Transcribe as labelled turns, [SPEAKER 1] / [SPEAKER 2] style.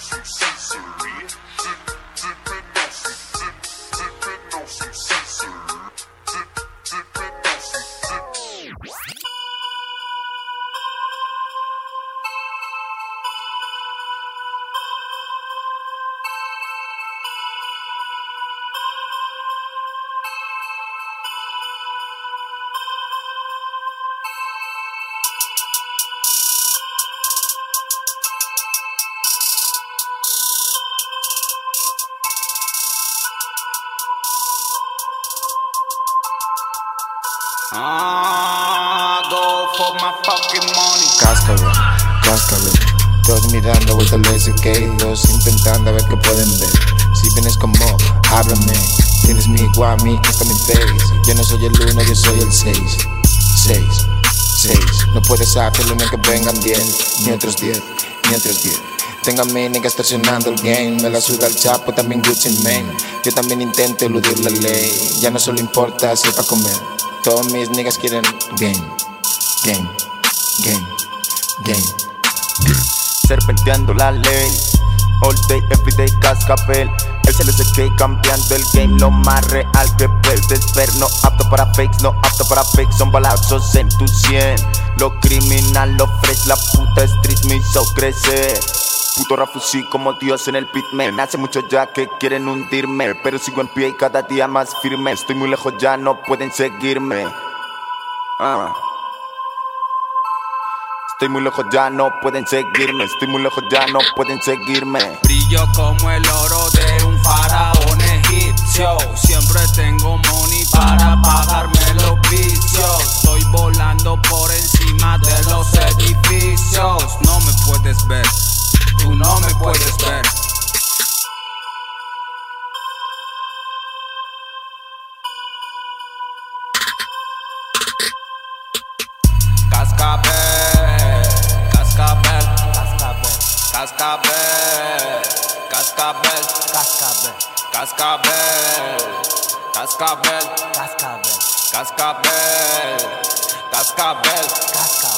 [SPEAKER 1] sensory. Ah, go.
[SPEAKER 2] Cáscaro, cáscaro. Todos mirando vuelta SK, dos intentando a ver qué pueden ver. Si vienes como, háblame. Tienes mi guami, está mi face. Yo no soy el uno, yo soy el seis. Seis, seis. No puedes hacerlo ni que vengan diez, ni otros diez, ni otros diez. Tengo a mi nigga estacionando el game. Me la suda el chapo, también Gucci Mane. Yo también intento eludir la ley. Ya no solo importa si es para comer. Todos mis niggas quieren game, game, game, game.
[SPEAKER 3] Serpenteando la ley, all day, everyday, cascapel. El CLSK cambiando el game, lo más real que puedes ver. No apto para fakes, no apto para fakes, son balazos en tu 100. Lo criminal, lo fresh, la puta street me hizo crecer. Puto Rafusí como Dios en el pitman Hace mucho ya que quieren hundirme Pero sigo en pie y cada día más firme. Estoy muy lejos ya no pueden seguirme. Ah. Estoy muy lejos ya no pueden seguirme. Estoy muy lejos ya no pueden seguirme.
[SPEAKER 1] Brillo como el oro de un faraón egipcio. Siempre tengo money para pagarme los vicios. Estoy volando por encima de los edificios. No me puedes ver tú no me puedes ver. Cascabel, cascabel, cascabel, cascabel, cascabel, cascabel, cascabel, cascabel, cascabel, cascabel, cascabel, cascabel.